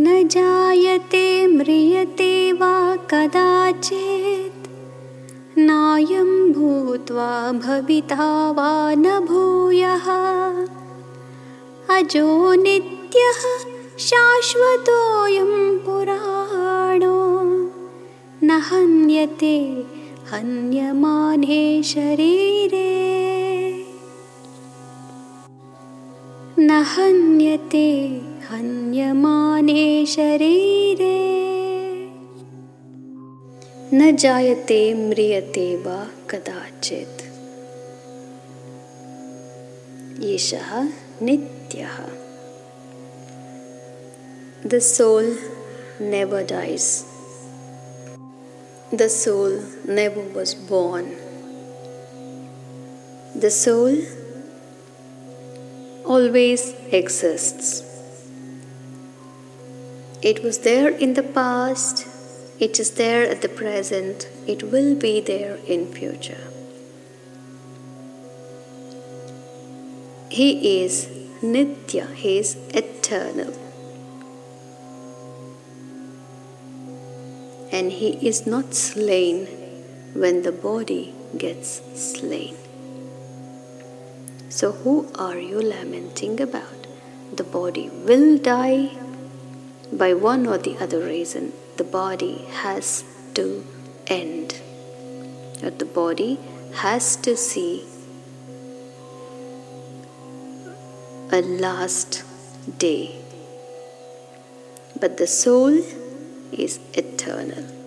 न जायते म्रियते वा कदाचित्। नायं भूत्वा भविता वा न भूयः। अजो नित्यः शाश्वतोऽयं पुराणो। न हन्यते हन्यमाने शरीरे। न हन्यते हन्यमाने शरीरे न जायते म्रियते वा कदाचित् एषः नित्यः The soul never dies. The soul never was born. The soul always exists. It was there in the past, it is there at the present, it will be there in future. He is Nitya, He is eternal. And He is not slain when the body gets slain. So, who are you lamenting about? The body will die by one or the other reason. The body has to end, or the body has to see a last day. But the soul is eternal.